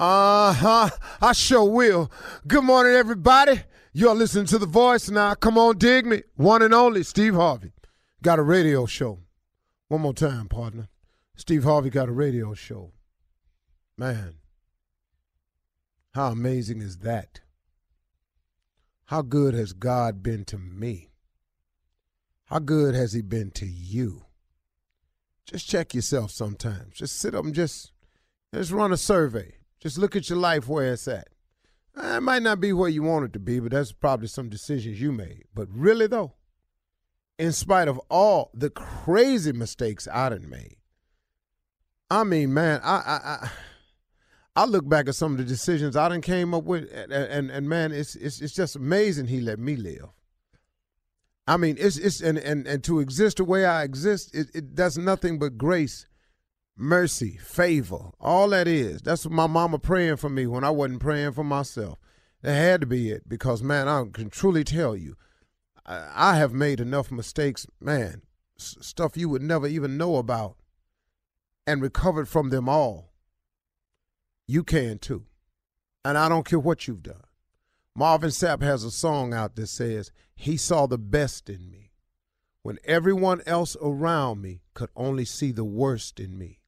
Uh huh. I sure will. Good morning, everybody. You're listening to The Voice now. Come on, dig me. One and only Steve Harvey. Got a radio show. One more time, partner. Steve Harvey got a radio show. Man, how amazing is that? How good has God been to me? How good has He been to you? Just check yourself sometimes. Just sit up and just, just run a survey. Just look at your life where it's at. Eh, it might not be where you want it to be, but that's probably some decisions you made. But really, though, in spite of all the crazy mistakes I done made, I mean, man, I I I, I look back at some of the decisions I done came up with, and and, and man, it's, it's it's just amazing he let me live. I mean, it's it's and and, and to exist the way I exist, it, it does nothing but grace mercy, favor, all that is. That's what my mama praying for me when I wasn't praying for myself. That had to be it because, man, I can truly tell you, I, I have made enough mistakes, man, s- stuff you would never even know about, and recovered from them all. You can too. And I don't care what you've done. Marvin Sapp has a song out that says, He saw the best in me when everyone else around me could only see the worst in me.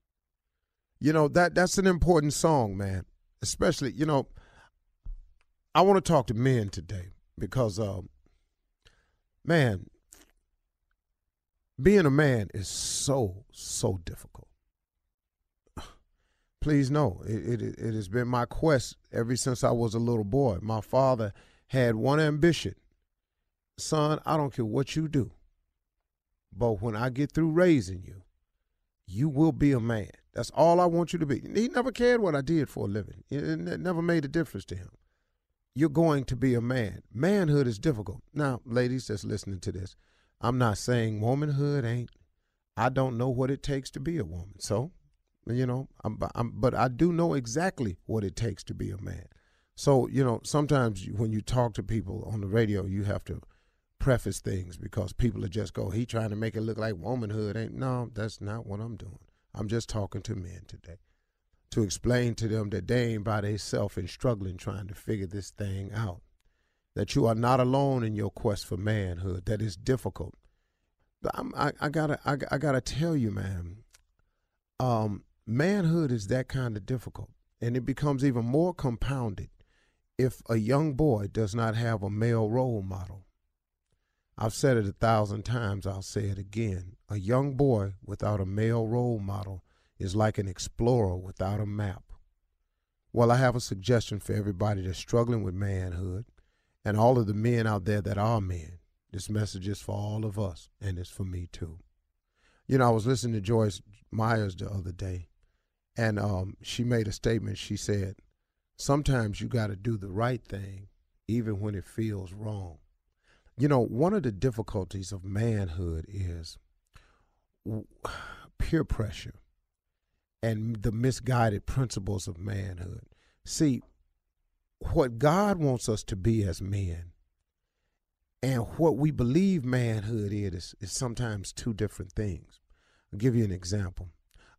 You know that that's an important song, man. Especially, you know, I want to talk to men today because, uh, man, being a man is so so difficult. Please know it, it it has been my quest ever since I was a little boy. My father had one ambition, son. I don't care what you do, but when I get through raising you, you will be a man. That's all I want you to be. He never cared what I did for a living. It never made a difference to him. You're going to be a man. Manhood is difficult. Now, ladies that's listening to this, I'm not saying womanhood ain't. I don't know what it takes to be a woman. So, you know, I'm, I'm, but I do know exactly what it takes to be a man. So, you know, sometimes when you talk to people on the radio, you have to preface things because people are just go, he trying to make it look like womanhood ain't. No, that's not what I'm doing. I'm just talking to men today to explain to them that they ain't by themselves and struggling trying to figure this thing out. That you are not alone in your quest for manhood. That is difficult. I, I gotta, I, I, gotta tell you, man. Um, manhood is that kind of difficult, and it becomes even more compounded if a young boy does not have a male role model. I've said it a thousand times. I'll say it again. A young boy without a male role model is like an explorer without a map. Well, I have a suggestion for everybody that's struggling with manhood and all of the men out there that are men. This message is for all of us, and it's for me too. You know, I was listening to Joyce Myers the other day, and um, she made a statement. She said, Sometimes you got to do the right thing, even when it feels wrong. You know, one of the difficulties of manhood is peer pressure and the misguided principles of manhood. See, what God wants us to be as men and what we believe manhood is, is sometimes two different things. I'll give you an example.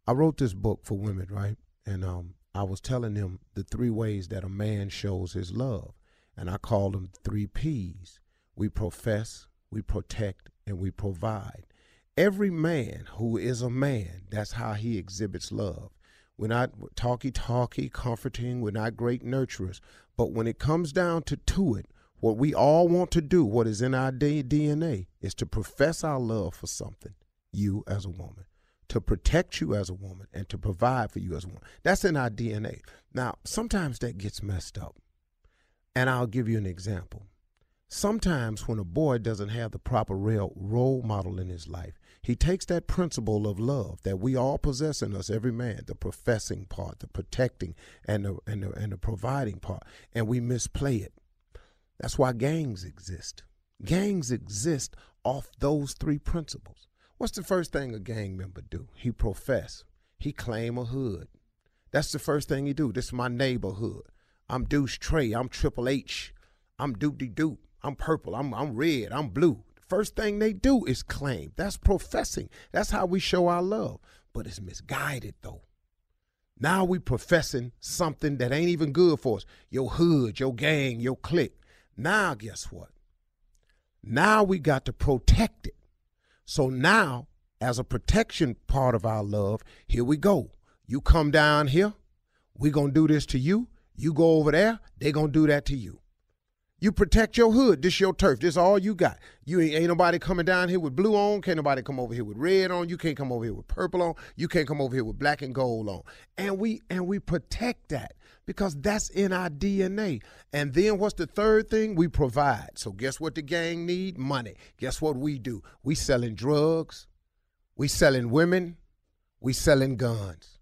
I wrote this book for women, right? And um, I was telling them the three ways that a man shows his love. And I call them three P's. We profess, we protect, and we provide. Every man who is a man, that's how he exhibits love. We're not talky talky, comforting, we're not great nurturers. But when it comes down to, to it, what we all want to do, what is in our DNA, is to profess our love for something, you as a woman, to protect you as a woman, and to provide for you as a woman. That's in our DNA. Now, sometimes that gets messed up. And I'll give you an example. Sometimes when a boy doesn't have the proper real role model in his life, he takes that principle of love that we all possess in us, every man, the professing part, the protecting, and the, and the, and the providing part, and we misplay it. That's why gangs exist. Gangs exist off those three principles. What's the first thing a gang member do? He profess. He claim a hood. That's the first thing he do. This is my neighborhood. I'm Deuce Trey. I'm Triple H. I'm Doopty Doop. I'm purple. I'm I'm red. I'm blue. First thing they do is claim. That's professing. That's how we show our love. But it's misguided though. Now we professing something that ain't even good for us. Your hood, your gang, your clique. Now guess what? Now we got to protect it. So now, as a protection part of our love, here we go. You come down here, we gonna do this to you. You go over there, they gonna do that to you. You protect your hood. This your turf. This all you got. You ain't, ain't, nobody coming down here with blue on. Can't nobody come over here with red on. You can't come over here with purple on. You can't come over here with black and gold on. And we and we protect that because that's in our DNA. And then what's the third thing? We provide. So guess what the gang need? Money. Guess what we do? We selling drugs. We selling women. We selling guns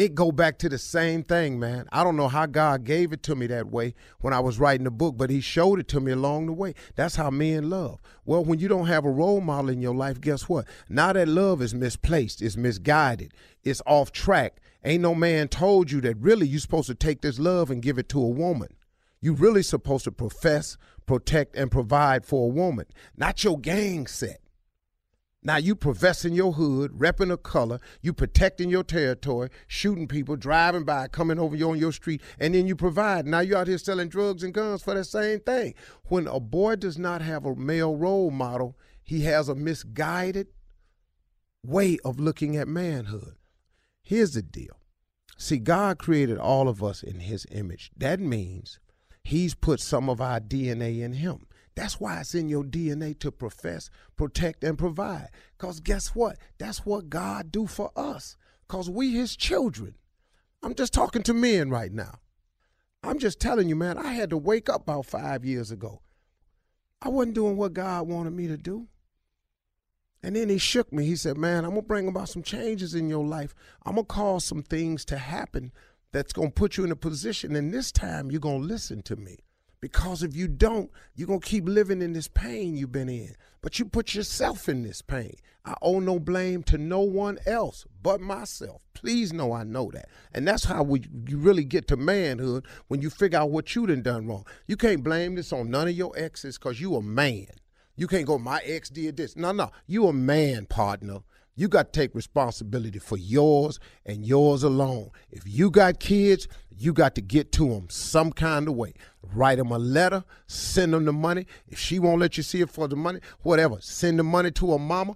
it go back to the same thing, man. I don't know how God gave it to me that way when I was writing the book, but he showed it to me along the way. That's how men love. Well, when you don't have a role model in your life, guess what? Now that love is misplaced, it's misguided, it's off track. Ain't no man told you that really you're supposed to take this love and give it to a woman. You really supposed to profess, protect, and provide for a woman, not your gang set. Now you professing your hood, repping a color, you protecting your territory, shooting people, driving by, coming over you on your street, and then you provide. Now you out here selling drugs and guns for the same thing. When a boy does not have a male role model, he has a misguided way of looking at manhood. Here's the deal. See, God created all of us in his image. That means he's put some of our DNA in him. That's why it's in your DNA to profess, protect, and provide. Because guess what? That's what God do for us. Because we his children. I'm just talking to men right now. I'm just telling you, man, I had to wake up about five years ago. I wasn't doing what God wanted me to do. And then he shook me. He said, Man, I'm going to bring about some changes in your life. I'm going to cause some things to happen that's going to put you in a position. And this time you're going to listen to me. Because if you don't, you're going to keep living in this pain you've been in. But you put yourself in this pain. I owe no blame to no one else but myself. Please know I know that. And that's how we, you really get to manhood when you figure out what you done done wrong. You can't blame this on none of your exes because you a man. You can't go, my ex did this. No, no. You a man, partner. You got to take responsibility for yours and yours alone. If you got kids, you got to get to them some kind of way. Write them a letter, send them the money. If she won't let you see it for the money, whatever, send the money to her mama.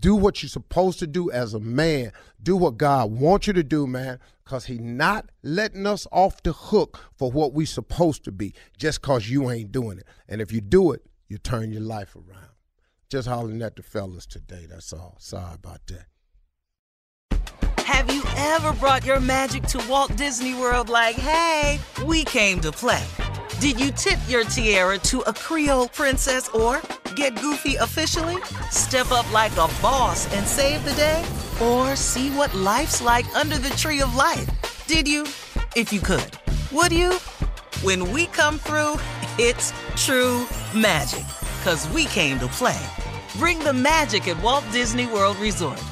Do what you're supposed to do as a man. Do what God wants you to do, man, because He not letting us off the hook for what we supposed to be just because you ain't doing it. And if you do it, you turn your life around. Just hollering at the fellas today. That's all. Sorry about that. Have you ever brought your magic to Walt Disney World like, hey, we came to play? Did you tip your tiara to a Creole princess or get goofy officially? Step up like a boss and save the day? Or see what life's like under the tree of life? Did you? If you could. Would you? When we come through, it's true magic. Cause we came to play. Bring the magic at Walt Disney World Resort.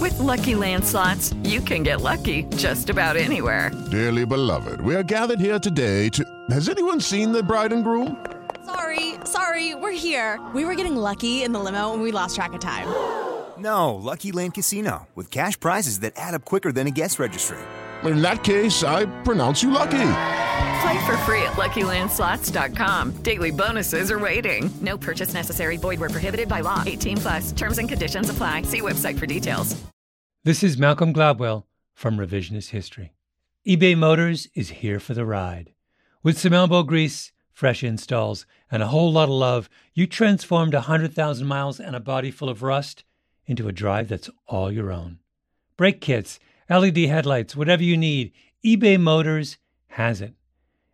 With Lucky Land slots, you can get lucky just about anywhere. Dearly beloved, we are gathered here today to. Has anyone seen the bride and groom? Sorry, sorry, we're here. We were getting lucky in the limo and we lost track of time. No, Lucky Land Casino, with cash prizes that add up quicker than a guest registry. In that case, I pronounce you lucky. Play for free at LuckyLandSlots.com. Daily bonuses are waiting. No purchase necessary. Void where prohibited by law. 18 plus. Terms and conditions apply. See website for details. This is Malcolm Gladwell from Revisionist History. eBay Motors is here for the ride. With some elbow grease, fresh installs, and a whole lot of love, you transformed 100,000 miles and a body full of rust into a drive that's all your own. Brake kits, LED headlights, whatever you need, eBay Motors has it.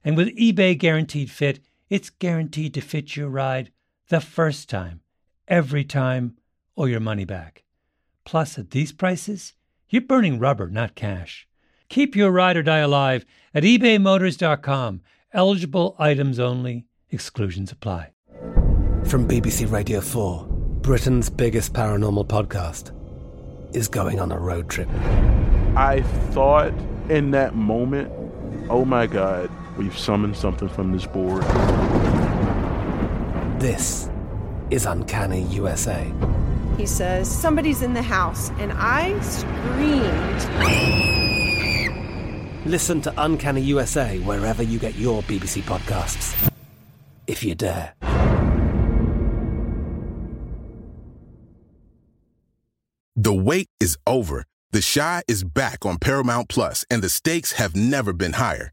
And with eBay Guaranteed Fit, it's guaranteed to fit your ride the first time, every time, or your money back. Plus, at these prices, you're burning rubber, not cash. Keep your ride or die alive at ebaymotors.com. Eligible items only, exclusions apply. From BBC Radio 4, Britain's biggest paranormal podcast is going on a road trip. I thought in that moment, oh my God, we've summoned something from this board. This is Uncanny USA. He says, Somebody's in the house, and I screamed. Listen to Uncanny USA wherever you get your BBC podcasts, if you dare. The wait is over. The Chi is back on Paramount Plus, and the stakes have never been higher.